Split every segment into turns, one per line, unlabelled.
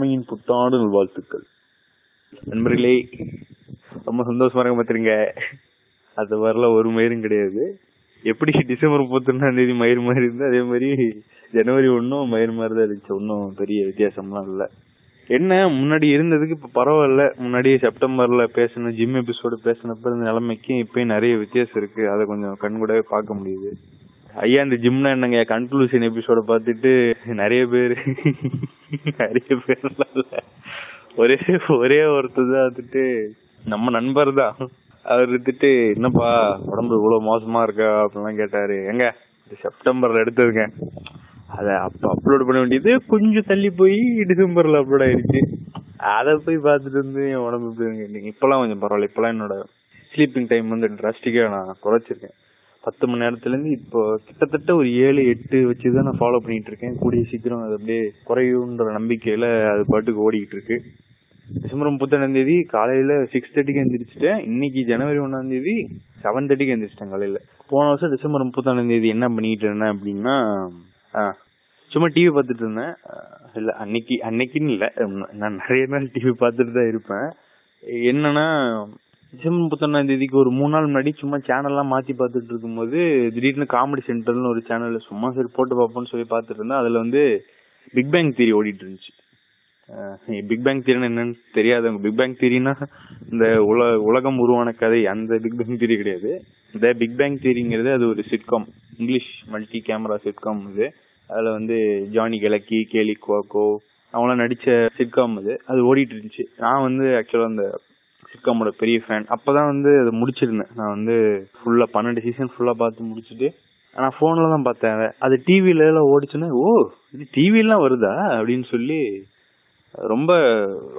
சுவாமியின் புத்தாண்டு நல்வாழ்த்துக்கள். நண்பர்களே ரொம்ப சந்தோஷமா இருக்க பாத்துருங்க. அது வரல ஒரு மயிரும் கிடையாது. எப்படி டிசம்பர் முப்பத்தொன்னாம் தேதி மயிர் மாதிரி இருந்து அதே மாதிரி ஜனவரி ஒன்னும் மயிர் மாதிரி தான் இருந்துச்சு. ஒன்னும் பெரிய வித்தியாசம்லாம் இல்ல. என்ன முன்னாடி இருந்ததுக்கு இப்ப பரவாயில்ல. முன்னாடி செப்டம்பர்ல பேசின ஜிம் எபிசோடு பேசினப்ப இருந்த நிலைமைக்கும் இப்பயும் நிறைய வித்தியாசம் இருக்கு. அதை கொஞ்சம் கண்கூடவே பார்க்க முடியுது. ஐயா இந்த ஜிம்னா என்னங்க கன்க்ளூஷன் எபிசோட பார்த்துட்டு நிறைய பேர் நிறைய பேர் ஒரே ஒரே ஒருத்தர் தான் வந்துட்டு நம்ம நண்பர் தான். அவர் வந்துட்டு என்னப்பா உடம்பு இவ்வளவு மோசமா இருக்கா? அப்படிலாம் கேட்டாரு. எங்க? செப்டம்பர்ல எடுத்ததுங்க. அத அப்ப அப்லோட் பண்ண வேண்டியது கொஞ்சம் தள்ளி போய் டிசம்பர்ல அப்லோட் ஆயிருச்சு. அத போய் பார்த்துட்டு வந்து என் உடம்பு எப்படி இருக்கு. இப்பெல்லாம் கொஞ்சம் பரவாயில்ல. இப்பெல்லாம் என்னோட ஸ்லீப்பிங் டைம் வந்து டிராஸ்டிக்கா நான் குறைச்சிருக்கேன். பத்து மணி நேரத்துல இருந்து இப்போ கிட்டத்தட்ட ஒரு ஏழு எட்டு வச்சுதான் நான் ஃபாலோ பண்ணிட்டு இருக்கேன் கூடிய சீக்கிரம் அது அப்படியே குறையுன்ற நம்பிக்கையில அது பாட்டுக்கு ஓடிக்கிட்டு இருக்கு டிசம்பர் முப்பத்தொன்னாம் தேதி காலையில சிக்ஸ் தேர்ட்டிக்கு எந்திரிச்சிட்டேன். இன்னைக்கு ஜனவரி ஒன்றாம் தேதி செவன் தேர்ட்டிக்கு எந்திரிச்சிட்டேன் காலையில. போன வருஷம் டிசம்பர் முப்பத்தொன்னாம் தேதி என்ன பண்ணிட்டு இருந்தேன் அப்படின்னா ஆ, சும்மா டிவி பார்த்துட்டு இருந்தேன். இல்லை இல்ல அன்னைக்கு அன்னைக்குன்னு இல்லை. நான் நிறைய நாள் டிவி பார்த்துட்டு தான் இருப்பேன். என்னன்னா டிசம்பர் முப்பத்தொன்னாம் தேதிக்கு ஒரு மூணு நாள் முன்னாடி சும்மா சேனல்லாம் எல்லாம் மாத்தி பார்த்துட்டு இருக்கும்போது திடீர்னு காமெடி சென்டர்னு ஒரு சேனல்ல சும்மா சரி போட்டு பார்ப்போம்னு சொல்லி பார்த்துட்டு இருந்தேன். அதுல வந்து பிக் பேங் தியரி ஓடிட்டு இருந்துச்சு. பிக் பேங் தியரின்னு என்னன்னு தெரியாதவங்க. பிக் பேங் தியரினா இந்த உல உலகம் உருவான கதை அந்த பிக் பேங் தியரி கிடையாது. இந்த பிக் பேங் தியரிங்கிறது அது ஒரு sitcom English multi camera sitcom இது. அதுல வந்து ஜானி கெலக்கி கேலி குவாக்கோ அவங்களாம் நடிச்ச சிட்காம் அது. அது ஓடிட்டு இருந்துச்சு. நான் வந்து ஆக்சுவலா அந்த சிக்கமோட பெரிய ஃபேன் அப்பதான் வந்து அதை முடிச்சிருந்தேன். நான் வந்து ஃபுல்லா பன்னெண்டு சீசன் ஃபுல்லா பார்த்து முடிச்சிட்டு ஆனா போன்ல தான் பார்த்தேன் அது டிவில எல்லாம் ஓடிச்சுன்னா ஓ இது டிவிலாம் வருதா? அப்படின்னு சொல்லி ரொம்ப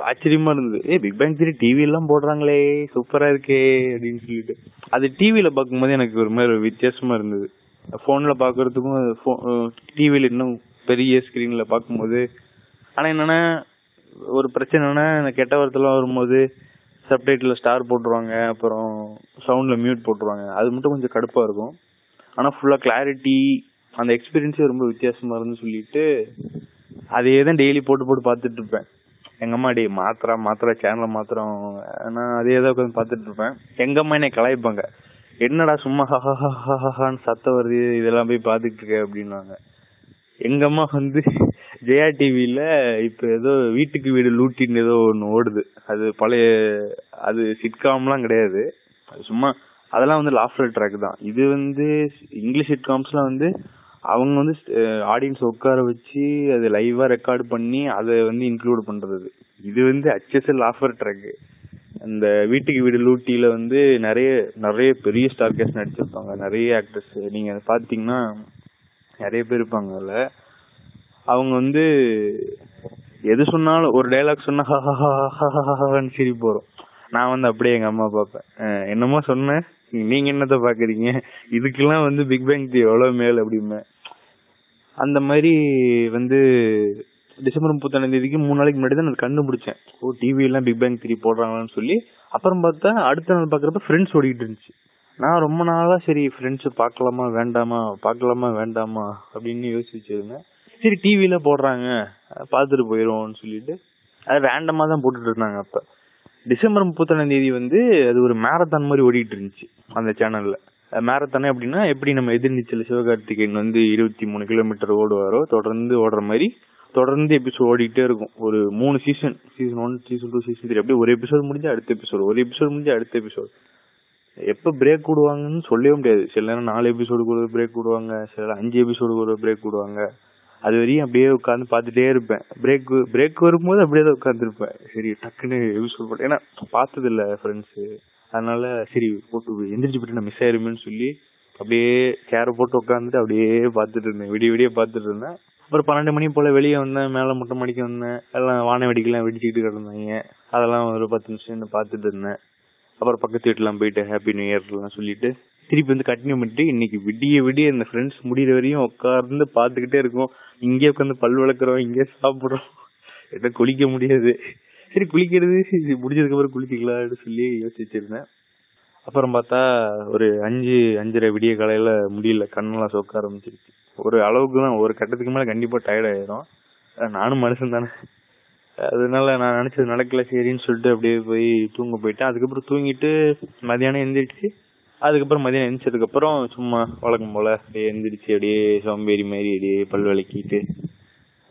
ஆச்சரியமா இருந்தது. ஏ பிக் பேங் தியரி டிவி எல்லாம் போடுறாங்களே சூப்பரா இருக்கே அப்படின்னு சொல்லிட்டு. அது டிவில பார்க்கும்போது எனக்கு ஒரு மாதிரி ஒரு வித்தியாசமா இருந்தது. போன்ல பாக்குறதுக்கும் டிவில இன்னும் பெரிய ஸ்கிரீன்ல பார்க்கும்போது ஆனா என்னன்னா ஒரு பிரச்சனைனா கெட்ட வார்த்தைலாம் வரும்போது சப்டைட்டில் ஸ்டார் போட்டுருவாங்க அப்புறம் சவுண்டில் மியூட் போட்டுருவாங்க அது மட்டும் கொஞ்சம் கடுப்பாக இருக்கும் ஆனால் ஃபுல்லாக கிளாரிட்டி அந்த எக்ஸ்பீரியன்ஸே ரொம்ப வித்தியாசமாக இருந்து சொல்லிட்டு அதே தான் டெய்லி போட்டு போட்டு பார்த்துட்டு இருப்பேன் எங்கள் அம்மா டே மாத்திரா மாத்திரா சேனலை மாத்திரம் நான் அதே தான் உட்காந்து பார்த்துட்டு இருப்பேன் எங்கள் அம்மா என்னை கலாய்ப்பாங்க என்னடா சும்மா ஹஹான்னு சத்தம் வருது இதெல்லாம் போய் பார்த்துட்டு இருக்க அப்படின்னாங்க எங்கள் அம்மா வந்து ஜெயா டிவியில இப்ப ஏதோ வீட்டுக்கு வீடு லூட்டின்னு ஏதோ ஒன்று ஓடுது. அது பழைய அது சிட்காம்லாம் கிடையாது. அது சும்மா அதெல்லாம் வந்து லாஃப்டர் ட்ராக் தான். இது வந்து இங்கிலீஷ் சிட்காம்ஸ்லாம் வந்து அவங்க வந்து ஆடியன்ஸ் உட்கார வச்சு அது லைவா ரெக்கார்ட் பண்ணி அதை வந்து இன்க்ளூட் பண்றது இது வந்து ஹெச்எஸ்எல் ஆஃபர் ட்ராக் அந்த வீட்டுக்கு வீடு லூட்டியில வந்து நிறைய நிறைய பெரிய ஸ்டார் கேஸ்ட் நடிச்சிருப்பாங்க. நிறைய ஆக்டர்ஸ் நீங்க அதை பாத்தீங்கன்னா நிறைய பேர் இருப்பாங்க அதில். அவங்க வந்து எது சொன்னாலும் ஒரு டைலாக் சொன்னா ஹஹஹஹஹன்னு சிரிப்பு வரும். நான் வந்து அப்படியே எங்க அம்மா பார்ப்பேன். என்னமோ சொன்னேன். நீங்க என்னத்த பாக்குறீங்க இதுக்கெல்லாம் வந்து பிக் பேங் தி எவ்வளவு மேல் அப்படிமே அந்த மாதிரி வந்து டிசம்பர் முப்பத்தொன்னாம் தேதிக்கு மூணு நாளைக்கு முன்னாடி தான் நான் கண்டுபிடிச்சேன். ஓ டிவி எல்லாம் பிக் பேங் த்ரீ போடுறாங்களான்னு சொல்லி. அப்புறம் பார்த்தா அடுத்த நாள் பாக்குறப்ப ஃப்ரெண்ட்ஸ் ஓடிட்டு இருந்துச்சு. நான் ரொம்ப நாளா சரி ஃப்ரெண்ட்ஸ் பார்க்கலாமா வேண்டாமா பார்க்கலாமா வேண்டாமா அப்படின்னு யோசிச்சு வச்சிருந்தேன் சரி டிவில போடுறாங்க. பாத்துட்டு போயிருவோம்னு சொல்லிட்டு அது ரேண்டமா தான் போட்டுட்டு இருந்தாங்க அப்ப. டிசம்பர் முப்பத்தொன்னாம் தேதி வந்து அது ஒரு மேரத்தான் மாதிரி ஓடிட்டு இருந்துச்சு அந்த சேனல்ல மேரத்தானே அப்படின்னா எப்படி நம்ம எதிர்நீச்சல் சிவகார்த்திகேயன் வந்து இருபத்தி மூணு கிலோமீட்டர் ஓடுவாரோ தொடர்ந்து ஓடுற மாதிரி தொடர்ந்து எபிசோட் ஓடிட்டே இருக்கும். ஒரு மூணு season season one season two season three அப்படியே ஒரு எபிசோட் முடிஞ்சு அடுத்த எபிசோடு ஒரு எபிசோட் முடிஞ்சு அடுத்த எபிசோட் எப்ப பிரேக் விடுவாங்கன்னு சொல்லவே முடியாது. சில நேரம் நாலு எபிசோடுக்கு ஒரு பிரேக் விடுவாங்க சில அஞ்சு எபிசோடுக்கு ஒரு பிரேக் விடுவாங்க. அது வரையும் அப்படியே உட்காந்து பார்த்துட்டே இருப்பேன். பிரேக் பிரேக் வரும்போது அப்படியே தான் உட்காந்துருப்பேன் சரி டக்குன்னு யூஸ்ஃபுல் போட்டு ஏன்னா பார்த்தது இல்லை ஃப்ரெண்ட்ஸு அதனால சரி போட்டு எந்திரிச்சு போட்டு நான் மிஸ் ஆயிருமேன்னு சொல்லி அப்படியே சேரை போட்டு உட்காந்துட்டு அப்படியே பார்த்துட்டு இருந்தேன். விடிய விடிய பார்த்துட்டு இருந்தேன். அப்புறம் பன்னெண்டு மணி போல வெளியே வந்தேன். மேலே மொட்டை மணிக்கு வந்தேன். எல்லாம் வான வெடிக்கெல்லாம் வெடிச்சுக்கிட்டு கிடந்தாங்க அதெல்லாம் ஒரு பத்து நிமிஷம் பார்த்துட்டு இருந்தேன். அப்புறம் பக்கத்து வீட்டுலாம் போயிட்டு ஹாப்பி நியூ இயர்லாம் சொல்லிட்டு திருப்பி வந்து கண்டினியூ பண்ணிட்டு இன்னைக்கு விடிய விடிய இந்த ஃப்ரெண்ட்ஸ் முடியிற வரையும் உட்கார்ந்து பார்த்துக்கிட்டே இருக்கோம். இங்கே உட்காந்து பல் வளர்க்குறோம் இங்கே சாப்பிடுறோம். என்ன குளிக்க முடியாது. சரி குளிக்கிறது. இது முடிஞ்சதுக்கு அப்புறம் குளிச்சிக்கலாம்னு சொல்லி யோசிச்சிருந்தேன். அப்புறம் பார்த்தா ஒரு அஞ்சு அஞ்சரை விடிய காலையில முடியல. கண்ணெல்லாம் சொக்க ஆரம்பிச்சிருச்சு. ஒரு அளவுக்கு தான் ஒரு கட்டத்துக்கு மேல கண்டிப்பா டயர்ட் ஆயிரும். நானும் மனுஷன் தானே. அதனால நான் நினைச்சது நடக்கல. சரின்னு சொல்லிட்டு அப்படியே போய் தூங்க போயிட்டேன். அதுக்கப்புறம் தூங்கிட்டு மதியானம் எந்திரிச்சு அதுக்கப்புறம் மதியம் எந்திரிச்சதுக்கு அப்புறம் சும்மா வழக்கம் போல அப்படியே எந்திரிச்சு அப்படியே சோம்பேறி மாதிரி அப்படியே பல் விளக்கிட்டு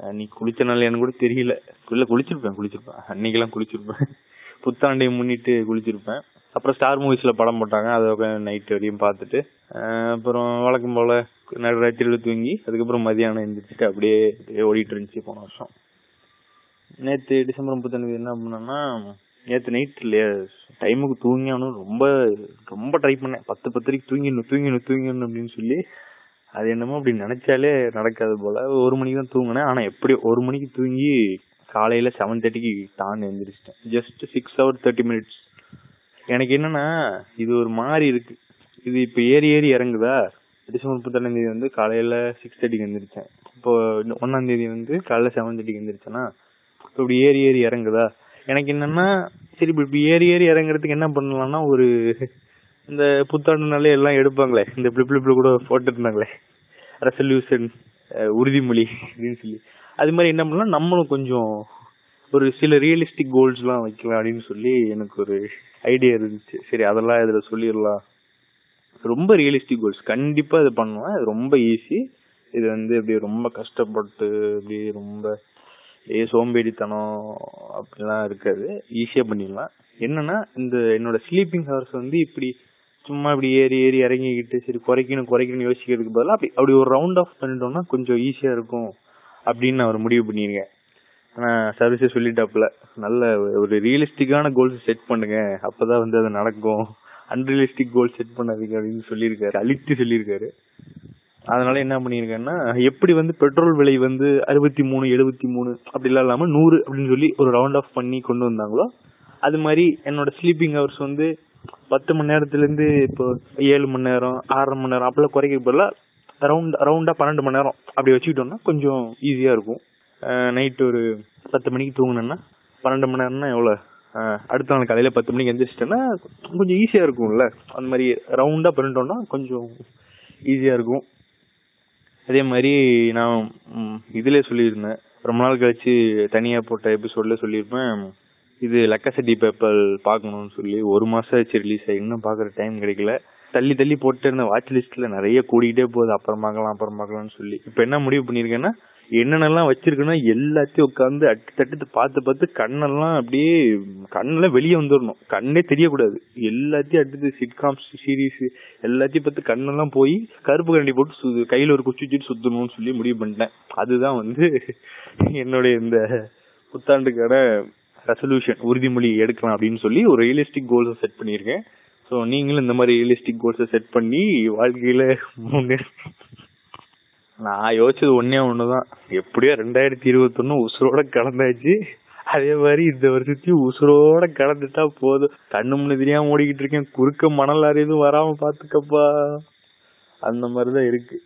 அஹ் நீ எனக்கு கூட தெரியல. இல்ல குளிச்சிருப்பேன் குளிச்சிருப்பேன். அன்னைக்கெல்லாம் குளிச்சிருப்பேன். புத்தாண்டையும் முன்னிட்டு குளிச்சிருப்பேன். அப்புறம் ஸ்டார் மூவிஸ்ல படம் போட்டாங்க. அதை நைட் வரையும் பார்த்துட்டு அப்புறம் வழக்கம் போல நடுராத்திரியில் தூங்கி அதுக்கப்புறம் மதியானம் எழுந்திரிச்சிட்டு அப்படியே அப்படியே ஓடிட்டு இருந்துச்சு போன வருஷம். நேற்று டிசம்பர் முப்பத்தொன்னு என்ன பண்ணோம்னா நேற்று நைட் இல்லையா? டைமுக்கு தூங்கியானும் ரொம்ப ரொம்ப ட்ரை பண்ணேன். பத்து பத்திரிக்கு தூங்கிடணும் தூங்கிடணும் தூங்கிடணும் அப்படின்னு சொல்லி. அது என்னமோ அப்படி நினைச்சாலே நடக்காது போல. ஒரு மணிக்கு தான் தூங்கினேன். ஆனால் எப்படி ஒரு மணிக்கு தூங்கி காலையில் செவன் தேர்ட்டிக்கு தான் எழுந்திரிச்சிட்டேன் just six hour thirty minutes எனக்கு என்னன்னா இது ஒரு மாதிரி இருக்கு. இது இப்போ ஏறி ஏறி இறங்குதா? டிசம்பர் முப்பத்தொன்னாம் தேதி வந்து காலையில் சிக்ஸ் தேர்ட்டிக்கு எந்திரிச்சேன். இப்போ ஒன்னாம் தேதி வந்து காலையில் செவன் தேர்ட்டிக்கு எழுந்திரிச்சேன்னா இப்போ இப்படி ஏறி ஏறி இறங்குதா? எனக்கு என்னன்னா சரி இப்ப இப்படி ஏறி ஏறி இறங்குறதுக்கு என்ன பண்ணலாம்னா ஒரு இந்த புத்தாண்டுனாலே எல்லாம் எடுப்பாங்களே. இந்த பிளிப்ளிப்ல கூட போட்டு இருந்தாங்களே ரெசல்யூஷன் உறுதிமொழி அப்படின்னு சொல்லி. அது மாதிரி என்ன பண்ணலாம் நம்மளும் கொஞ்சம் ஒரு சில ரியலிஸ்டிக் கோல்ஸ் எல்லாம் வைக்கலாம் அப்படின்னு சொல்லி எனக்கு ஒரு ஐடியா இருந்துச்சு. சரி அதெல்லாம் இதுல சொல்லிடலாம். ரொம்ப ரியலிஸ்டிக் கோல்ஸ் கண்டிப்பா இது பண்ணுவேன். ரொம்ப ஈஸி இது வந்து இப்படி ரொம்ப கஷ்டப்பட்டு இப்படி ரொம்ப ஏ சோம்பேறித்தனம் அப்படிலாம் இருக்காது. ஈஸியா பண்ணிடலாம். என்னன்னா இந்த என்னோட ஸ்லீப்பிங் ஹவர்ஸ் வந்து இப்படி சும்மா இப்படி ஏறி ஏறி இறங்கிக்கிட்டு சரி குறைக்கணும் குறைக்கணும் யோசிக்கிறதுக்கு பதிலா அப்படி அப்படி ஒரு ரவுண்ட் ஆஃப் பண்ணிட்டோம்னா கொஞ்சம் ஈஸியா இருக்கும் அப்படின்னு நான் ஒரு முடிவு பண்ணிருக்கேன் ஆனா சர்வீஸே சொல்லிட்டாப்புல. நல்ல ஒரு ரியலிஸ்டிக்கான கோல்ஸ் செட் பண்ணுங்க. அப்பதான் வந்து அது நடக்கும். அன்ரியலிஸ்டிக் கோல் செட் பண்ணாதீங்க அப்படின்னு சொல்லியிருக்காரு. அழித்து சொல்லியிருக்காரு. அதனால என்ன பண்ணிருக்கேன்னா எப்படி வந்து பெட்ரோல் விலை வந்து அறுபத்தி மூணு எழுபத்தி மூணு அப்படிலாம் இல்லாம நூறு அப்படின்னு சொல்லி ஒரு ரவுண்ட் ஆஃப் பண்ணி கொண்டு வந்தாங்களோ அது மாதிரி என்னோட ஸ்லீப்பிங் ஹவர்ஸ் வந்து பத்து மணி நேரத்துல இருந்து இப்போ ஏழு மணி நேரம் ஆறரை மணி நேரம் அப்பெல்லாம் குறைக்க பதிலா ரவுண்ட் ரவுண்டா பன்னெண்டு மணி நேரம் அப்படி வச்சுக்கிட்டோம்னா கொஞ்சம் ஈஸியா இருக்கும். நைட் ஒரு பத்து மணிக்கு தூங்கினேன்னா பன்னெண்டு மணி நேரம்னா எவ்வளவு? அடுத்த நாள் காலையில பத்து மணிக்கு எந்திரிச்சிட்டேன்னா கொஞ்சம் ஈஸியா இருக்கும்ல. அந்த மாதிரி ரவுண்டா பண்ணிட்டோம்னா கொஞ்சம் ஈஸியா இருக்கும். அதே மாதிரி நான் இதுல சொல்லியிருந்தேன். ரொம்ப நாள் கழிச்சு தனியா போட்ட எபிசோட்ல சொல்லியிருப்பேன். இது லக்கசட்டி பேப்பர் பார்க்கணும்னு சொல்லி. ஒரு மாசம் ஆச்சு ரிலீஸ் ஆகி. இன்னும் பாக்குற டைம் கிடைக்கல. தள்ளி தள்ளி போட்டு இருந்த வாட்ச் லிஸ்ட்ல நிறைய கூடிக்கிட்டே போகுது. அப்புறம் பார்க்கலாம் அப்புறம் பார்க்கலாம்னு சொல்லி. இப்ப என்ன முடிவு பண்ணிருக்கேன்னா என்னென்னலாம் வச்சிருக்கேன்னா எல்லாத்தையும் உட்காந்து அட்டு தட்டு பார்த்து பார்த்து கண்ணெல்லாம் அப்படியே கண்ணெல்லாம் வெளியே வந்துடணும் கண்ணே தெரியக்கூடாது. எல்லாத்தையும் அடுத்து சிட்காம் சீரீஸ் எல்லாத்தையும் பார்த்து கண்ணெல்லாம் போய் கருப்பு கரண்டி போட்டு சு- கையில் ஒரு குச்சி வச்சுட்டு சுத்தணும்னு சொல்லி முடிவு பண்ணிட்டேன். அதுதான் வந்து என்னுடைய இந்த புத்தாண்டுக்கான ரெசல்யூஷன் உறுதிமொழி எடுக்கலாம் அப்படின்னு சொல்லி ஒரு ரியலிஸ்டிக் கோல்ஸை செட் பண்ணியிருக்கேன். ஸோ நீங்களும் இந்த மாதிரி ரியலிஸ்டிக் கோல்ஸை செட் பண்ணி வாழ்க்கையில் முன்னேற நான் யோசிச்சது ஒன்னே ஒண்ணுதான். எப்படியோ ரெண்டாயிரத்தி இருபத்தொன்னு உசுரோட கலந்தாச்சு. அதே மாதிரி இந்த வருஷத்தையும் உசுரோட கலந்துட்டா போதும். கண்ணு முன்னதிரியா ஓடிக்கிட்டு இருக்கேன். குறுக்க மணல் அறியதும் எதுவும் வராம பாத்துக்கப்பா அந்த மாதிரிதான் இருக்கு.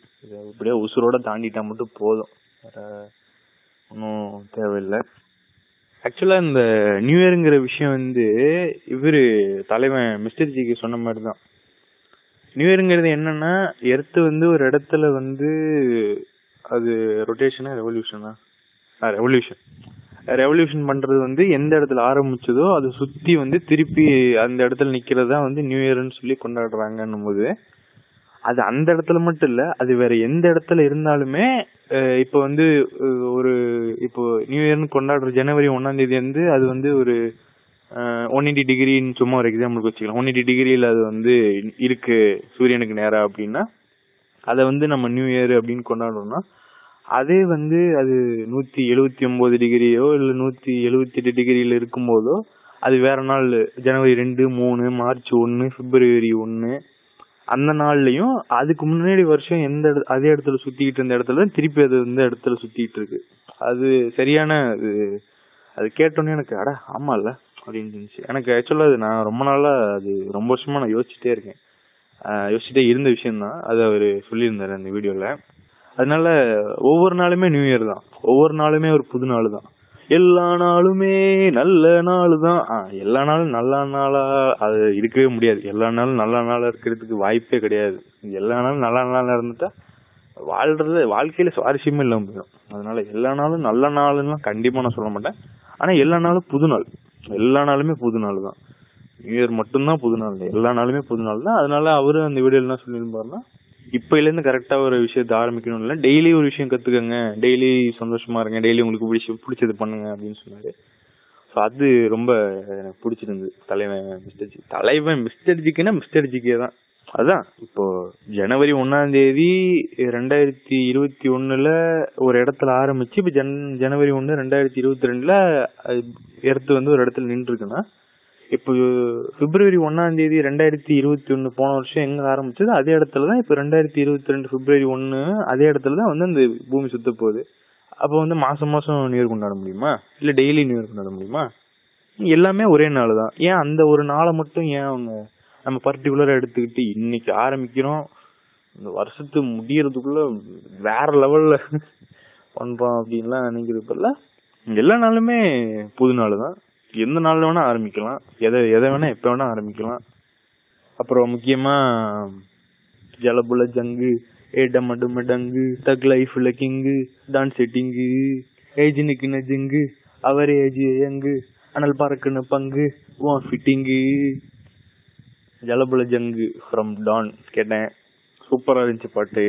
இப்படியே உசுரோட தாண்டிட்டா மட்டும் போதும். ஒன்றும் ஒன்னும் தேவையில்லை. ஆக்சுவலா இந்த நியூ இயருங்கிற விஷயம் வந்து இவரு தலைவன் மிஸ்டர் ஜிக்கு சொன்ன மாதிரி தான் நியூ இயருங்கிறது என்னன்னா எர்த்து வந்து ஒரு இடத்துல வந்து அது ரொட்டேஷனா ரெவல்யூஷனா ரெவல்யூஷன் ரெவல்யூஷன் பண்றது வந்து எந்த இடத்துல ஆரம்பிச்சதோ அதை சுத்தி வந்து திருப்பி அந்த இடத்துல நிக்கிறது தான் வந்து நியூ இயர்னு சொல்லி கொண்டாடுறாங்கன்னும் போது அது அந்த இடத்துல மட்டும் இல்ல அது வேற எந்த இடத்துல இருந்தாலுமே இப்போ வந்து ஒரு இப்போ நியூ இயர்னு கொண்டாடுற ஜனவரி ஒன்னாம் தேதி வந்து அது வந்து ஒரு ஒன் எயிட்டி டிகிரின்னு சும்மா ஒரு எக்ஸாம்பிளுக்கு வச்சுக்கலாம். ஒன் எயிட்டி டிகிரியில் அது வந்து இருக்கு சூரியனுக்கு நேராக அப்படின்னா அதை வந்து நம்ம நியூ இயர் அப்படின்னு கொண்டாடுறோம்னா அதே வந்து அது நூற்றி எழுபத்தி ஒம்பது டிகிரியோ இல்லை நூற்றி எழுபத்தி எட்டு டிகிரியில் இருக்கும்போதோ அது வேற நாள் ஜனவரி ரெண்டு மூணு மார்ச் ஒன்று பிப்ரவரி ஒன்று அந்த நாள்லயும் அதுக்கு முன்னாடி வருஷம் எந்த அதே இடத்துல சுற்றிக்கிட்டு இருந்த இடத்துல திருப்பி அது இந்த இடத்துல சுற்றிக்கிட்டு இருக்கு. அது சரியான அது அது கேட்டோன்னே எனக்கு அட ஆமாம்ல அப்படின்னு இருந்துச்சு எனக்கு ஆக்சுவலா அது நான் ரொம்ப நாளா அது ரொம்ப வருஷமா நான் யோசிச்சுட்டே இருக்கேன். ஆஹ் யோசிச்சுட்டே இருந்த விஷயம் தான் அது அவரு சொல்லியிருந்தாரு அந்த வீடியோல. அதனால ஒவ்வொரு நாளுமே நியூ இயர் தான். ஒவ்வொரு நாளுமே ஒரு புது நாள் தான். எல்லா நாளுமே நல்ல நாள் தான். எல்லா நாளும் நல்ல நாளா அது இருக்கவே முடியாது. எல்லா நாளும் நல்ல நாளா இருக்கிறதுக்கு வாய்ப்பே கிடையாது. எல்லா நாளும் நல்ல நாளா இருந்துட்டா வாழ்றது வாழ்க்கையில சுவாரஸ்யமே இல்லாம போயிடும். அதனால எல்லா நாளும் நல்ல நாளுன்னா கண்டிப்பா நான் சொல்ல மாட்டேன். ஆனா எல்லா நாளும் புது நாள். எல்லா நாளுமே புது நாள் தான். நியூ இயர் மட்டும்தான் புது நாள் எல்லா நாளுமே புது நாள் தான். அதனால அவரு அந்த வீடியோல என்ன சொல்லியிருப்பாருன்னா இப்பையில இருந்து கரெக்டா ஒரு விஷயத்த ஆரம்பிக்கணும் இல்ல. டெய்லி ஒரு விஷயம் கத்துக்கங்க. டெய்லி சந்தோஷமா இருங்க. டெய்லி உங்களுக்கு பிடிச்ச பிடிச்சது பண்ணுங்க அப்படின்னு சொன்னாரு. ஸோ அது ரொம்ப எனக்கு பிடிச்சிருந்தது. தலைவன் மிஸ்டர் ஜி தலைவன் மிஸ்டர் ஜிக்குன்னா மிஸ்டர் ஜிக்கே தான். அதான் இப்போ ஜனவரி ஒன்னாம் தேதி ரெண்டாயிரத்தி இருபத்தி ஒண்ணுல ஒரு இடத்துல ஆரம்பிச்சு இப்ப ஜன் ஜனவரி ஒன்னு ரெண்டாயிரத்தி இருபத்தி ரெண்டுல எடுத்து வந்து ஒரு இடத்துல நின்று இருக்குன்னா இப்போ பிப்ரவரி ஒன்னாம் தேதி ரெண்டாயிரத்தி இருபத்தி ஒன்னு போன வருஷம் எங்க ஆரம்பிச்சது அதே இடத்துல தான் இப்ப ரெண்டாயிரத்தி இருபத்தி ரெண்டு பிப்ரவரி ஒன்னு அதே இடத்துல தான் வந்து அந்த பூமி சுத்த போகுது. அப்போ வந்து மாசம் மாசம் நியூ இயர் கொண்டாட முடியுமா? இல்ல டெய்லி நியூ இயர் கொண்டாட முடியுமா? எல்லாமே ஒரே நாள் தான் ஏன் அந்த ஒரு நாளை மட்டும் ஏன் அவங்க நம்ம பர்டிகுலரா எடுத்துக்கிட்டு இன்னைக்கு ஆரம்பிக்கிறோம். இந்த வருஷத்து முடியறதுக்குள்ள வேற லெவல்ல பண்றோம் அப்படின்லாம் நினைக்கிறப்பல எல்லா நாளுமே புது நாள் தான். எந்த நாள்ல வேணா ஆரம்பிக்கலாம். எதை எதை வேணா எப்ப வேணா ஆரம்பிக்கலாம். அப்புறம் முக்கியமா ஜலபுல ஜங்கு ஏடம் டும டங்கு தக் லைஃப்ல கிங்கு டான்ஸ் செட்டிங்கு ஏஜினுக்கு நஜிங்கு அவரே ஏஜி எங்கு அனல் பறக்குன்னு பங்கு ஓ ஃபிட்டிங்கு ஜலபுல ஜங்கு ஃப்ரம் டான் கேட்டேன். சூப்பரா இருந்துச்சு பாட்டு.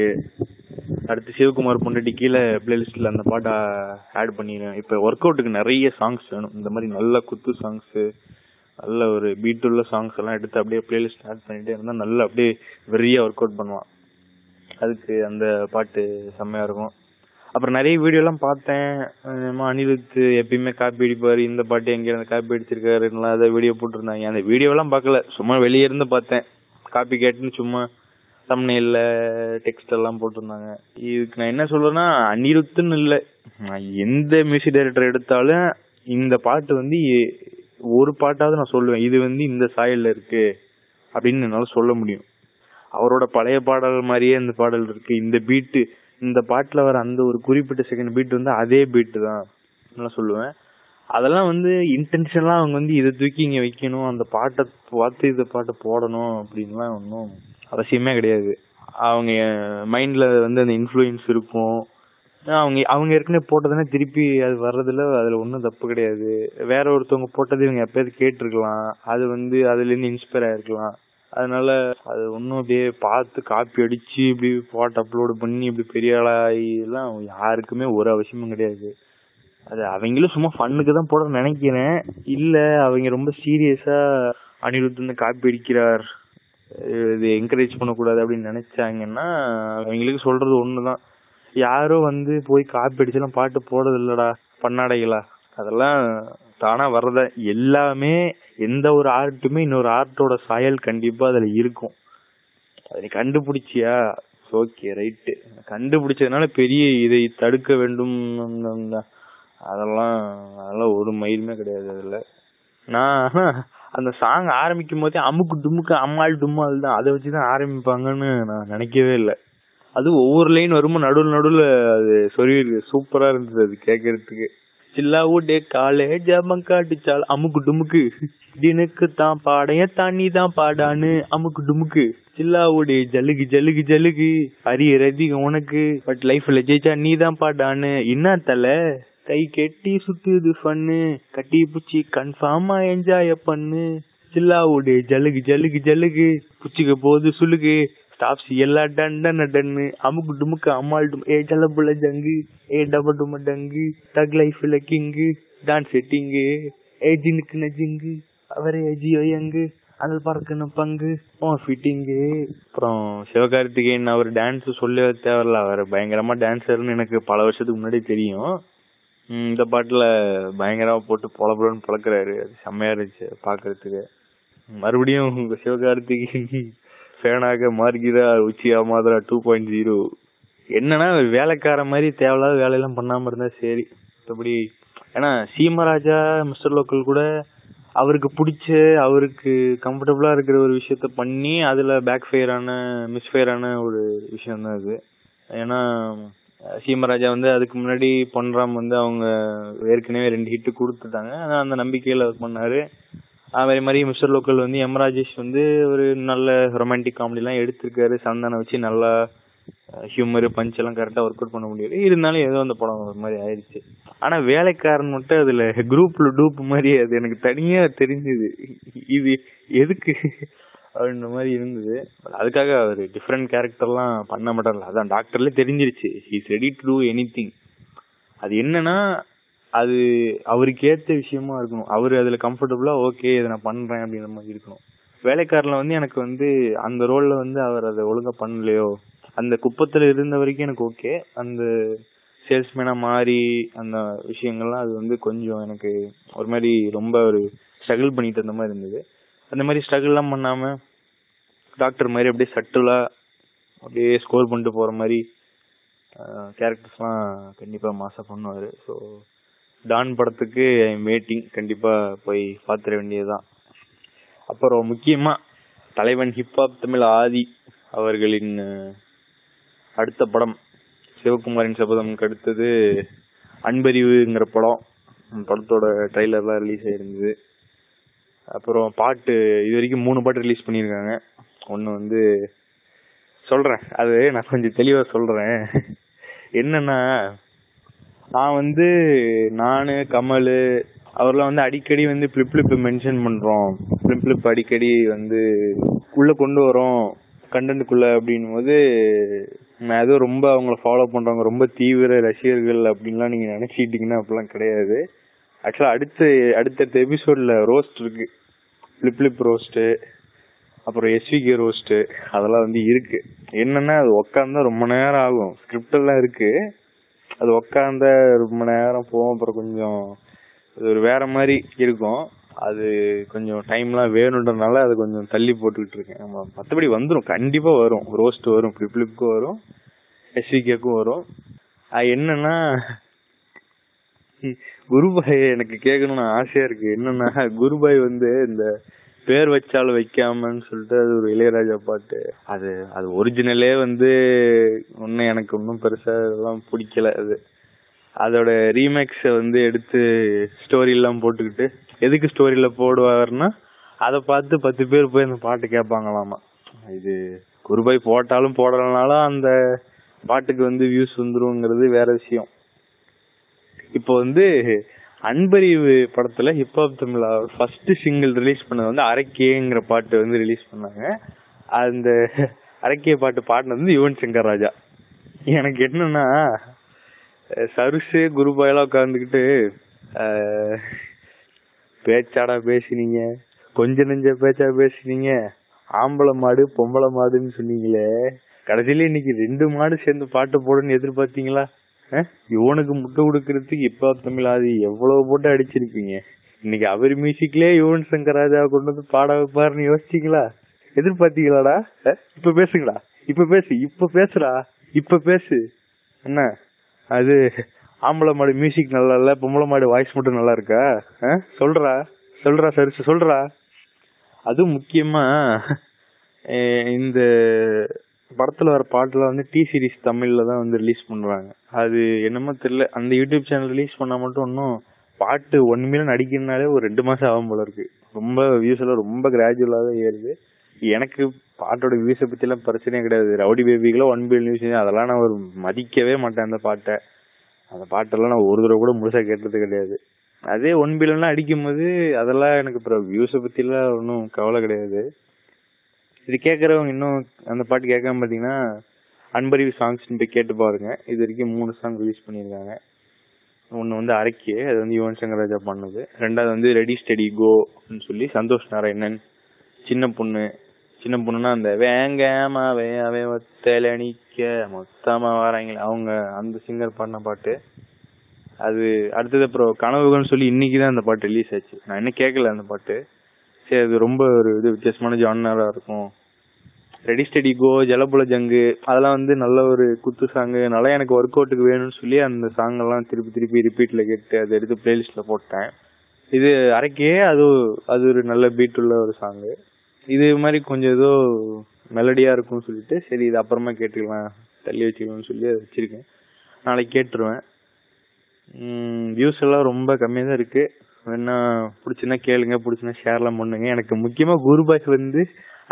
அடுத்து சிவகுமார் பொண்டாட்டி கீழே பிளேலிஸ்ட்ல அந்த பாட்டை ஆட் பண்ணிடுவேன் இப்போ ஒர்க் அவுட்டுக்கு நிறைய சாங்ஸ் வேணும். இந்த மாதிரி நல்ல குத்து சாங்ஸ் நல்ல ஒரு பீட் உள்ள சாங்ஸ் எல்லாம் எடுத்து அப்படியே பிளேலிஸ்ட் ஆட் பண்ணிட்டே இருந்தா நல்லா அப்படியே வெறியா ஒர்க் அவுட் பண்ணுவான். அதுக்கு அந்த பாட்டு செம்மையா இருக்கும். அப்புறம் நிறைய வீடியோலாம் பார்த்தேன். அனிருத்து அனிருத் எப்பயுமே காப்பி அடிப்பார். இந்த பாட்டு எங்கேயிருந்து காப்பி அடிச்சிருக்காரு அதை வீடியோ போட்டிருந்தாங்க. அந்த வீடியோலாம் பார்க்கல. சும்மா வெளியே இருந்து பார்த்தேன். காப்பி கேட்டுன்னு சும்மா தம்னையில டெக்ஸ்ட் எல்லாம் போட்டிருந்தாங்க. இதுக்கு நான் என்ன சொல்றேன்னா அனிருத்துன்னு இல்லை. நான் எந்த மியூசிக் டைரக்டர் எடுத்தாலும் இந்த பாட்டு வந்து ஒரு பாட்டாவது நான் சொல்லுவேன். இது வந்து இந்த சாயலில் இருக்கு அப்படின்னு என்னால் சொல்ல முடியும். அவரோட பழைய பாடல் மாதிரியே இந்த பாடல் இருக்கு. இந்த பீட்டு இந்த பாட்டுல வர அந்த ஒரு குறிப்பிட்ட செகண்ட் பீட் வந்து அதே பீட்டு தான். நான் சொல்லுவேன். அதெல்லாம் வந்து இன்டென்ஷனலா அவங்க வந்து இதை தூக்கி இங்க வைக்கணும் அந்த பாட்டை பார்த்து இந்த பாட்டை போடணும் அப்படின்லாம் ஒன்றும் அவசியமே கிடையாது. அவங்க மைண்ட்ல வந்து அந்த இன்ஃப்ளூயன்ஸ் இருக்கும். அவங்க அவங்க ஏற்கனவே போட்டதுன்னா திருப்பி அது வர்றதுல அதுல ஒன்றும் தப்பு கிடையாது. வேற ஒருத்தவங்க போட்டது இவங்க எப்பயாவது கேட்டிருக்கலாம். அது வந்து அதுல இருந்து இன்ஸ்பயர் ஆயிருக்கலாம். அதனால அது ஒன்றும் அப்படியே பார்த்து காப்பி அடிச்சு இப்படி பாட்டு அப்லோடு பண்ணி இப்படி பெரிய ஆளாகி எல்லாம் யாருக்குமே ஒரு அவசியமும் கிடையாது. அது அவங்களும் சும்மா ஃபன்னுக்கு தான் போட நினைக்கிறேன். இல்ல அவங்க ரொம்ப சீரியஸா அனிருத் வந்து காப்பி அடிக்கிறார். இது என்கரேஜ் பண்ணக்கூடாது அப்படின்னு நினைச்சாங்கன்னா அவங்களுக்கு சொல்றது ஒண்ணுதான். யாரும் வந்து போய் காப்பி அடிச்செல்லாம் பாட்டு போடுறது இல்லடா பண்ணாடைகளா? அதெல்லாம் தானா வர்றத எல்லாமே எந்த ஒரு ஆர்ட்டுமே இன்னொரு ஆர்ட்டோட சாயல் கண்டிப்பா அதுல இருக்கும். அதை நீ கண்டுபிடிச்சியா? ஓகே ரைட்டு கண்டுபிடிச்சதுனால பெரிய இதை தடுக்க வேண்டும் அதெல்லாம் அதெல்லாம் ஒரு மயிலுமே கிடையாது அதுல. நான் அந்த சாங் ஆரம்பிக்கும் போதே அமுக்கு டுமுக்கு அம்மாள் டும்மாள் தான். அதை வச்சுதான் ஆரம்பிப்பாங்கன்னு நான் நினைக்கவே இல்லை. அது ஒவ்வொரு லைன் வரும்போது நடுவில் நடுவில் அது சொல்லி சூப்பரா இருந்தது அது கேட்கறதுக்கு. சில்லா ஊட்டே காலே ஜபம் காட்டுச்சால் அமுக்கு டுமுக்கு. தினுக்கு தான் பாடைய தண்ணி தான் பாடான்னு அமுக்கு டுமுக்கு. சில்லா ஊடே ஜலுகு ஜலுகு ஜலுகு. அரிய ரதிக உனக்கு. பட் லைஃப்ல ஜெயிச்சா நீ தான் பாடான்னு. என்ன தல? கை கெட்டி சுத்துது ஃபன்னு. கட்டி புச்சி கன்ஃபார்மா என்ஜாய் பண்ணு. சில்லா ஊடே ஜலுகு ஜலுகு ஜலுகு. புச்சிக்க போது சுலுகு ஸ்டாஃப்ஸ் எல்லா டன் டன் டன்னு அமுக்கு டுமுக்கு அம்மாள் டும் ஏ ஜலபுல ஜங்கு ஏ டப டும டங்கு டக் லைஃப்ல கிங்கு டான்ஸ் செட்டிங்கு ஏ ஜினுக்கு ஜிங்கு அவரே ஜியோ யங்கு அனல் பறக்கணும் பங்கு ஓ ஃபிட்டிங்கு அப்புறம் சிவகார்த்திகேயன் அவர் டான்ஸ் சொல்லவே தேவையில்ல அவர் பயங்கரமா டான்ஸர்னு எனக்கு பல வருஷத்துக்கு முன்னாடி தெரியும். உம் இந்த பாட்டுல பயங்கரமா போட்டு பொலபுலன்னு பழக்கிறாரு அது செம்மையா இருந்துச்சு பாக்குறதுக்கு. மறுபடியும் சிவகார்த்திகேயன் ஃபேனாக மாறுகிறார் உச்சியா மாதரா டூ பாயிண்ட் ஜீரோ என்னன்னா வேலைக்கார மாதிரி தேவையில்லாத வேலையெல்லாம் பண்ணாம இருந்தா சரி. மத்தபடி ஏன்னா சீமராஜா மிஸ்டர் லோக்கல் கூட அவருக்கு பிடிச்ச அவருக்கு கம்ஃபர்டபுளா இருக்கிற ஒரு விஷயத்த பண்ணி அதுல பேக் ஃபயர் ஆன ஆன ஒரு விஷயம் தான் அது. ஏன்னா சீமராஜா வந்து அதுக்கு முன்னாடி பொன்ராம் வந்து அவங்க ஏற்கனவே ரெண்டு ஹிட் கொடுத்துட்டாங்க. ஆனா அந்த நம்பிக்கையில பண்ணாரு. அதே மாதிரி மிஸ்டர் லோக்கல் வந்து எம் ராஜேஷ் வந்து ஒரு நல்ல ரொமான்டிக் காமெடிலாம் எடுத்திருக்காரு. சந்தானம் வச்சு நல்லா ஹியூமர் பஞ்ச் எல்லாம் கரெக்டாக ஒர்க் அவுட் பண்ண முடியாது. இருந்தாலும் ஏதோ அந்த படம் ஒரு மாதிரி ஆயிடுச்சு. ஆனால் வேலைக்காரன் மட்டும் அதில் குரூப்பில் டூப் மாதிரி அது எனக்கு தனியாக தெரிஞ்சுது. இது எதுக்கு அப்படின்ற மாதிரி இருந்தது. அதுக்காக அவர் டிஃப்ரெண்ட் கேரக்டர்லாம் பண்ண மாட்டார்ல. அதான் டாக்டர்லேயே தெரிஞ்சிருச்சு. Is ready to do anything அது என்னன்னா அது அவருக்கு ஏத்த விஷயமா இருக்கணும். அவர் அதுல கம்ஃபர்டபுளா ஓகே இதை நான் பண்றேன் அப்படின்ற மாதிரி இருக்கணும். வேலைக்காரில் வந்து எனக்கு வந்து அந்த ரோல்ல வந்து அவர் அதை ஒழுங்கா பண்ணலையோ அந்த குப்பத்துல இருந்த வரைக்கும் எனக்கு ஓகே அந்த சேல்ஸ்மேனா மாறி அந்த விஷயங்கள்லாம் அது வந்து கொஞ்சம் எனக்கு ஒரு மாதிரி ரொம்ப ஒரு ஸ்ட்ரகிள் பண்ணிட்டு இருந்த மாதிரி இருந்தது. அந்த மாதிரி ஸ்ட்ரகிள்லாம் பண்ணாம டாக்டர் மாதிரி அப்படியே சட்டுலா அப்படியே ஸ்கோர் பண்ணிட்டு போற மாதிரி கேரக்டர்ஸ்லாம் கண்டிப்பா மாசா பண்ணுவாரு. ஸோ டான் படத்துக்கு மேட்டிங் கண்டிப்பா போய் பாத்துற வேண்டியதுதான். அப்புறம் முக்கியமா தலைவன் ஹிப்ஹாப் தமிழ் ஆதி அவர்களின் அடுத்த படம் சிவகுமாரின் சபதம்க்கு அடுத்தது அன்பறிவுங்கிற படம். படத்தோட ட்ரைலர்லாம் ரிலீஸ் ஆயிருந்தது. அப்புறம் பாட்டு இது வரைக்கும் மூணு பாட்டு ரிலீஸ் பண்ணியிருக்காங்க. ஒன்று வந்து சொல்றேன். அது நான் கொஞ்சம் தெளிவாக சொல்றேன். என்னன்னா நான் வந்து நானு கமல் அவர்லாம் வந்து அடிக்கடி வந்து பிளிப் பிளிப் மென்ஷன் பண்றோம். பிளிப் பிளிப் அடிக்கடி வந்து உள்ள கொண்டு வரோம். கண்டென்ட்டுக்குள்ள அப்படின்னும் போது நான் ஏதோ ரொம்ப அவங்கள ஃபாலோ பண்றவங்க ரொம்ப தீவிர ரசிகர்கள் அப்படின்லாம் நீங்க நினைச்சிட்டீங்கன்னா அப்படிலாம் கிடையாது. ஆக்சுவலா அடுத்த அடுத்தடுத்த எபிசோட்ல ரோஸ்ட் இருக்கு. பிளிப் பிளிப் ரோஸ்ட் அப்புறம் எஸ்விகே ரோஸ்ட் அதெல்லாம் வந்து இருக்கு. என்னன்னா அது உட்காந்தா ரொம்ப நேரம் ஆகும். ஸ்கிரிப்ட் எல்லாம் இருக்கு. அது உட்காந்தா ரொம்ப நேரம் போகும். அப்புறம் கொஞ்சம் அது ஒரு வேற மாதிரி இருக்கும். அது கொஞ்சம் டைம்லாம் வேணுன்றதுனால அது கொஞ்சம் தள்ளி போட்டுக்கிட்டு இருக்கேன். ஆமா மற்றபடி வந்துடும் கண்டிப்பாக வரும். ரோஸ்ட் வரும். பிளிப்ளிப்க்கும் வரும். எஸ்விகேக்கும் வரும். அது என்னன்னா குருபாய் எனக்கு கேட்கணும்னு ஆசையா இருக்கு. என்னன்னா குருபாய் வந்து இந்த பேர் வச்சாலும் வைக்காமன்னு சொல்லிட்டு அது ஒரு இளையராஜா பாட்டு. அது அது ஒரிஜினலே வந்து ஒன்னும் எனக்கு ஒன்றும் பெருசா எல்லாம் பிடிக்கல அது. அதோட ரீமேக்ஸ வந்து எடுத்து ஸ்டோரி எல்லாம் போட்டுக்கிட்டு எதுக்கு ஸ்டோரியில போடுவாருன்னா அதை பார்த்து பத்து பேர் போய் அந்த பாட்டு கேட்பாங்களாமா. இது குருபாய் போட்டாலும் போடலனாலும் அந்த பாட்டுக்கு வந்து வியூஸ் வந்துருங்கிறது வேற விஷயம். இப்போ வந்து அன்பறிவு படத்துல ஹிப்ஹாப் தமிழா ஃபர்ஸ்ட் சிங்கிள் ரிலீஸ் பண்ணது வந்து அரக்கேங்கிற பாட்டு வந்து ரிலீஸ் பண்ணாங்க. அந்த அரக்கே பாட்டு பாடினது வந்து யுவன் சங்கர் ராஜா. எனக்கு என்னன்னா சருசு குருபாயெல்லாம் உட்காந்துக்கிட்டு பேச்சாடா பேசினீங்க கொஞ்ச நெஞ்ச பேச்சா பேசினீங்க ஆம்பளை மாடு பொம்பளை மாடுன்னு சொன்னீங்களே. கடைசியில இன்னைக்கு ரெண்டு மாடு சேர்ந்து பாட்டு போடுன்னு எதிர்பார்த்தீங்களா? அஹ்? இவனுக்கு முட்டை கொடுக்கறதுக்கு இப்ப தமிழாதி எவ்வளவு போட்டு அடிச்சிருப்பீங்க? இன்னைக்கு அவர் மியூசிக்லயே யுவன் சங்கர் ராஜா கொண்டு வந்து பாட வைப்பாருன்னு யோசிச்சீங்களா? எதிர்பார்த்தீங்களாடா? இப்ப பேசுங்களா இப்ப பேசு இப்ப பேசுடா. இப்ப பேசு. என்ன? அது ஆம்பளை மாடு மியூசிக் நல்லா இல்ல பொம்பளை மாடு வாய்ஸ் மட்டும் நல்லா இருக்கா? சொல்றா. சொல்றா சரி சொல்றா. அதுவும் முக்கியமா இந்த படத்துல வர பாட்டுல வந்து டி சீரிஸ் தமிழ்ல தான் வந்து ரிலீஸ் பண்றாங்க. அது என்னமோ தெரியல. அந்த யூடியூப் சேனல் ரிலீஸ் பண்ணா மட்டும் இன்னும் பாட்டு ஒன் மில்லியன் அடிக்கணும்னாலே ஒரு ரெண்டு மாசம் ஆகும் போல இருக்கு. ரொம்ப வியூஸ் எல்லாம் ரொம்ப கிராஜுவலாக தான் ஏறுது. எனக்கு பாட்டோட வியூஸை பத்தி எல்லாம் பிரச்சனையே கிடையாது. ரவுடி பேபிக்கெல்லாம் ஒன் பில்லியன் வியூஸ் அதெல்லாம் நான் ஒரு மதிக்கவே மாட்டேன் அந்த பாட்டை. அந்த பாட்டெல்லாம் நான் ஒரு தடவை கூட முழுசா கேட்டது கிடையாது. அதே ஒன் பில்லியன்லாம் அடிக்கும் போது அதெல்லாம் எனக்கு அப்புறம் வியூஸை பத்தி எல்லாம் ஒன்றும் கவலை கிடையாது. இது கேட்கறவங்க இன்னும் அந்த பாட்டு கேட்காம பார்த்தீங்கன்னா அன்பறிவு சாங்ஸ் போய் கேட்டு பாருங்க. இது வரைக்கும் மூணு சாங் ரிலீஸ் பண்ணியிருக்காங்க. ஒன்று வந்து அரைக்கி அது வந்து யுவன் சங்கர் ராஜா பண்ணது. ரெண்டாவது வந்து ரெடி ஸ்டெடி கோ சொல்லி சந்தோஷ் நாராயணன் சின்ன பொண்ணு. சின்ன பொண்ணுனா அந்த வேங்காம வேவே ஒத்தல மொத்தமாக வராங்களே. அவங்க அந்த சிங்கர் பாடின பாட்டு. அது அடுத்தது அப்புறம் கனவுகள்னு சொல்லி இன்னைக்கு தான் அந்த பாட்டு ரிலீஸ் ஆச்சு. நான் இன்னும் கேட்கல அந்த பாட்டு. சரி அது ரொம்ப ஒரு இது வித்தியாசமான ஜானரா இருக்கும். ரெடி ஸ்டெடி கோ ஜலபுல ஜங்கு அதெல்லாம் வந்து நல்ல ஒரு குத்து சாங்கு நல்லா எனக்கு ஒர்க் அவுட்டுக்கு வேணும்னு சொல்லி அந்த சாங் எல்லாம் திருப்பி திருப்பி ரிப்பீட்ல கேட்டு அதை எடுத்து பிளேலிஸ்ட்ல போட்டேன். இது அரைக்கே அது அது ஒரு நல்ல பீட் உள்ள ஒரு சாங்கு இது மாதிரி கொஞ்சம் ஏதோ மெலடியா இருக்கும்னு சொல்லிட்டு சரி இது அப்புறமா கேட்டுக்கலாம் தள்ளி வச்சுக்கலாம்னு சொல்லி அதை வச்சிருக்கேன். நாளைக்கு கேட்டுருவேன். வியூஸ் எல்லாம் ரொம்ப கம்மியாக தான் இருக்கு. வேணா பிடிச்சுன்னா கேளுங்க பிடிச்சுன்னா ஷேர்லாம் பண்ணுங்க. எனக்கு முக்கியமா குருபாய் வந்து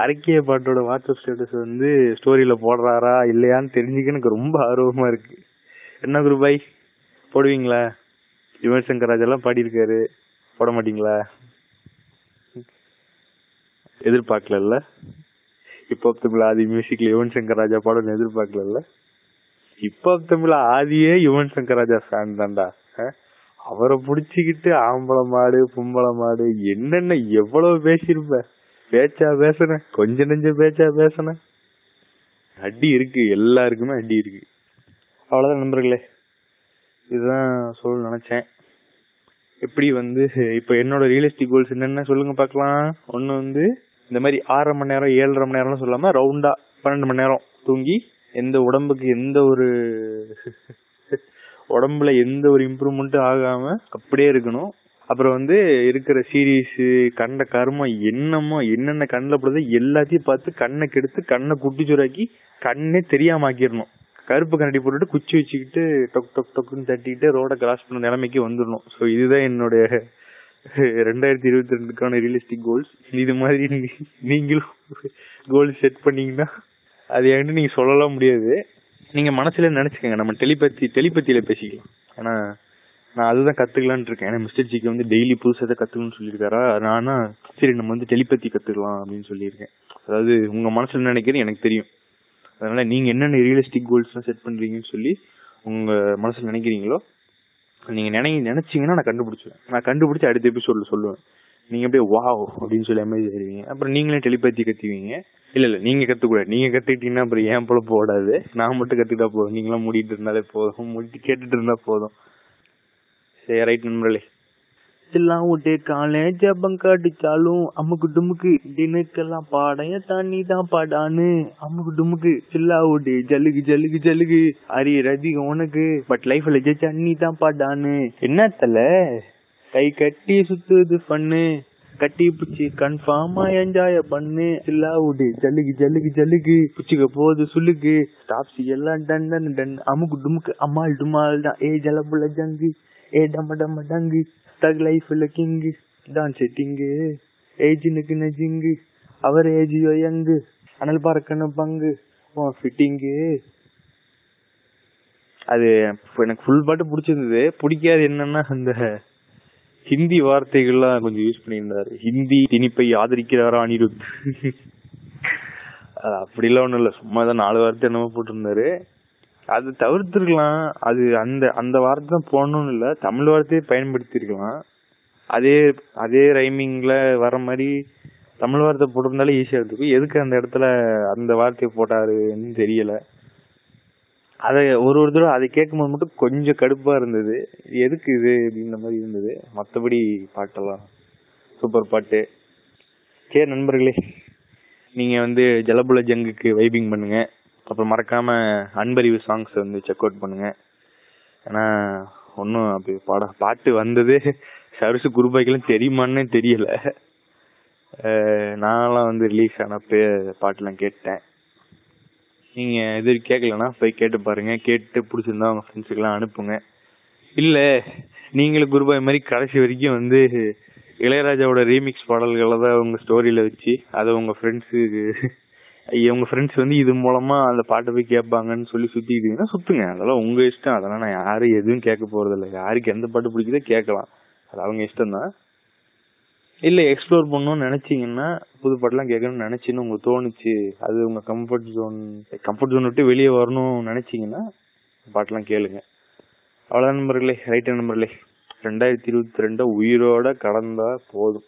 அரக்கிய பாட்டோட வாட்ஸ்அப் ஸ்டேட்டஸ் வந்து ஸ்டோரியில போடுறாரா இல்லையான்னு தெரிஞ்சுக்க எனக்கு ரொம்ப ஆர்வமா இருக்கு. என்ன குரு பாய்? போடுவீங்களா? யுவன் சங்கர் ராஜ் எல்லாம் பாடியிருக்காரு. போட மாட்டீங்களா? எதிர்பார்க்கல இப்போ தமிழ் ஆதி மியூசிக்ல யுவன் சங்கர் ராஜா பாடணும் எதிர்பார்க்கல இப்போ தமிழ் ஆதியே யுவன் சங்கர் ராஜா ஃபேன் தான்டா. அவரை புடிச்சுக்கிட்டு ஆம்பளை மாடு பொம்பளை மாடு என்னென்ன எவ்வளவு பேசியிருப்ப? பேச்சா பேசுனேன் கொஞ்ச நெஞ்ச பேச்சா பேசுனேன் அடி இருக்கு எல்லாருக்குமே அடி இருக்கு. அவ்வளவுதான் நண்பர்களே. இதுதான் சொல்ல நினைச்சேன். எப்படி வந்து இப்ப என்னோட ரியலிஸ்டிக் கோல்ஸ் என்னென்ன சொல்லுங்க பாக்கலாம் ஒண்ணு வந்து இந்த மாதிரி ஆறரை மணி நேரம் ஏழரை மணி நேரம்னு சொல்லாம ரவுண்டா பன்னெண்டு மணி நேரம் தூங்கி எந்த உடம்புக்கு எந்த ஒரு உடம்புல எந்த ஒரு இம்ப்ரூவ்மெண்ட்டும் ஆகாம அப்படியே இருக்கணும். அப்புறம் வந்து இருக்கிற சீரீஸ் கண்ட கருமம் என்னமோ என்னென்ன கண்ணில் படுதோ எல்லாத்தையும் பார்த்து கண்ணை கெடுத்து கண்ணை குட்டி சுராக்கி கண்ணே தெரியாம ஆக்கிடணும் கருப்பு கண்ணாடி போட்டுட்டு குச்சி வச்சுக்கிட்டு டொக் டொக் டொக்குன்னு தட்டிட்டு ரோட கிராஸ் பண்ண நிலைமைக்கு வந்துடணும். ஸோ இதுதான் என்னுடைய ரெண்டாயிரத்தி இருபத்தி ரெண்டுக்கான ரியலிஸ்டிக் கோல்ஸ் இது மாதிரி நீ- நீங்களும் கோல்ஸ் செட் பண்ணீங்கன்னா அது என்கிட்ட நீங்க சொல்லலாம் முடியாது. நீங்க மனசுல நினைச்சுக்கங்க. நம்ம டெலிபதி டெலிபதியில பேசிக்கலாம். ஏன்னா நான் அதுதான் கத்துக்கலான் இருக்கேன். ஏன்னா மிஸ்டர் ஜிக்கு வந்து டெய்லி புதுசா கத்துக்கணும்னு சொல்லியிருக்காரா? நானா சரி நம்ம வந்து டெலிபதி கத்துக்கலாம் அப்படின்னு சொல்லியிருக்கேன். அதாவது உங்க மனசுல நினைக்கிறது எனக்கு தெரியும். அதனால நீங்க என்னென்ன ரியலிஸ்டிக் கோல்ஸ்லாம் செட் பண்றீங்கன்னு சொல்லி உங்க மனசுல நினைக்கிறீங்களோ நீங்க நினை நினைச்சீங்கன்னா நான் கண்டுபிடிச்சுவேன் நான் கண்டுபிடிச்சு அடுத்த எபிசோட்ல சொல்லுவேன். நீங்க அப்படியே வாவ் அப்படின்னு சொல்லி அமைதி ஆயிருவீங்க அப்புறம் நீங்களே டெலிபதி கத்துவீங்க. இல்ல இல்ல நீங்க கத்துக்கூடாது நீங்க கத்துக்கிட்டீங்கன்னா அப்புறம் ஏன் போல போடாது? நான் மட்டும் கத்துக்கிட்டா போதும். நீங்களாம் மூடிட்டு இருந்தாலே போதும். மூடிட்டு கேட்டுட்டு இருந்தா போதும். சரி ரைட் நண்பர்களே. எல்லாம் விட்டு காலேஜ் பங்க அடிச்சாலும் அம்முக்கு டுமுக்கு. தினுக்கெல்லாம் பாடைய தண்ணி தான் பாடான்னு. அம்முக்கு டுமுக்கு. சில்லா விட்டு ஜல்லுக்கு ஜல்லுக்கு ஜல்லுக்கு அரி ரதி உனக்கு. பட் லைஃப்ல ஜெயிச்சா நீ தான் பாடான்னு. என்ன தல கை கட்டி சுத்துது பண்ணு. கட்டி பிடிச்சி கன்ஃபார்மா என்ஜாய பண்ணு. சில்லா விடு. ஜல்லுக்கு ஜல்லுக்கு ஜல்லுக்கு. பிடிச்சிக்க போகுது சொல்லுக்கு ஸ்டாப்ஸ் எல்லாம் டன் டன் டன் அமுக்கு டுமுக்கு. அம்மாள் டுமால் தான். ஏ ஜலபுல ஜங்கு. ஏ டம டம டங்கு. தக் லைஃப்ல கிங்கு. டான்ஸ் செட்டிங்கு ஏஜினுக்கு நஜிங்கு அவர் ஏஜியோ யங்கு. அனல் பார்க்கணும் பங்கு. ஃபிட்டிங்கு அது எனக்கு ஃபுல் பாட்டு பிடிச்சிருந்தது. பிடிக்காது என்னன்னா அந்த ஹிந்தி வார்த்தைகள்லாம் கொஞ்சம் யூஸ் பண்ணியிருந்தாரு. ஹிந்தி திணிப்பை ஆதரிக்கிறாரா அனிருத்? அப்படிலாம் ஒண்ணும் இல்ல. சும்மா தான் நாலு வார்த்தை என்னமோ போட்டிருந்தாரு. அது தவிர்த்திருக்கலாம். அது அந்த அந்த வார்த்தை தான் போடணும்னு இல்ல. தமிழ் வார்த்தையை பயன்படுத்தி இருக்கலாம் அதே அதே ரைமிங்ல வர மாதிரி தமிழ் வார்த்தை போட்டிருந்தாலே ஈஸியா இருக்கும். எதுக்கு அந்த இடத்துல அந்த வார்த்தையை போட்டாருன்னு தெரியல. அதை ஒரு ஒரு தடவை அதை கேட்கும்போது மட்டும் கொஞ்சம் கடுப்பாக இருந்தது. எதுக்கு இது அப்படின்ற மாதிரி இருந்தது? மற்றபடி பாட்டெல்லாம் சூப்பர் பாட்டு. சரி நண்பர்களே நீங்கள் வந்து ஜலபுல ஜங்குக்கு வைபிங் பண்ணுங்க. அப்புறம் மறக்காம அன்பறிவு சாங்ஸ் வந்து செக் அவுட் பண்ணுங்க. ஏன்னா ஒன்றும் அப்படி பாட பாட்டு வந்தது. சரசு குருபாய்க்கெல்லாம் தெரியுமான்னு தெரியல. நான்லாம் வந்து ரிலீஸ் ஆனப்ப பாட்டுலாம் கேட்டேன். நீங்க இது கேட்கலன்னா போய் கேட்டு பாருங்க. கேட்டு பிடிச்சிருந்தா உங்க ஃப்ரெண்ட்ஸுக்கு எல்லாம் அனுப்புங்க. இல்ல நீங்களும் குருபாய் மாதிரி கடைசி வரைக்கும் வந்து இளையராஜாவோட ரீமிக்ஸ் பாடல்களை தான் உங்க ஸ்டோரியில வச்சு அதை உங்க ஃப்ரெண்ட்ஸுக்கு உங்க ஃப்ரெண்ட்ஸ் வந்து இது மூலமா அந்த பாட்டை போய் கேட்பாங்கன்னு சொல்லி சுத்திக்கிட்டீங்கன்னா சுத்துங்க. அதெல்லாம் உங்க இஷ்டம். அதெல்லாம் நான் யாரும் எதுவும் கேட்க போறது இல்லை யாருக்கு எந்த பாட்டு பிடிக்குதோ கேட்கலாம். அது அவங்க இஷ்டம் தான் இல்ல எக்ஸ்ப்ளோர் பண்ணணும்னு நினைச்சீங்கன்னா புது பாட்டுலாம் கேட்கணும்னு நினைச்சுன்னு உங்களுக்கு தோணுச்சு. அது உங்க கம்ஃபர்ட் ஜோன் கம்ஃபர்ட் ஜோன் விட்டு வெளியே வரணும்னு நினைச்சீங்கன்னா பாட்டெல்லாம் கேளுங்க. அவ்வளோதான் நண்பர்களே. ரைட் நண்பர்களே. ரெண்டாயிரத்தி இருபத்தி ரெண்டு உயிரோட கடந்தா போதும்.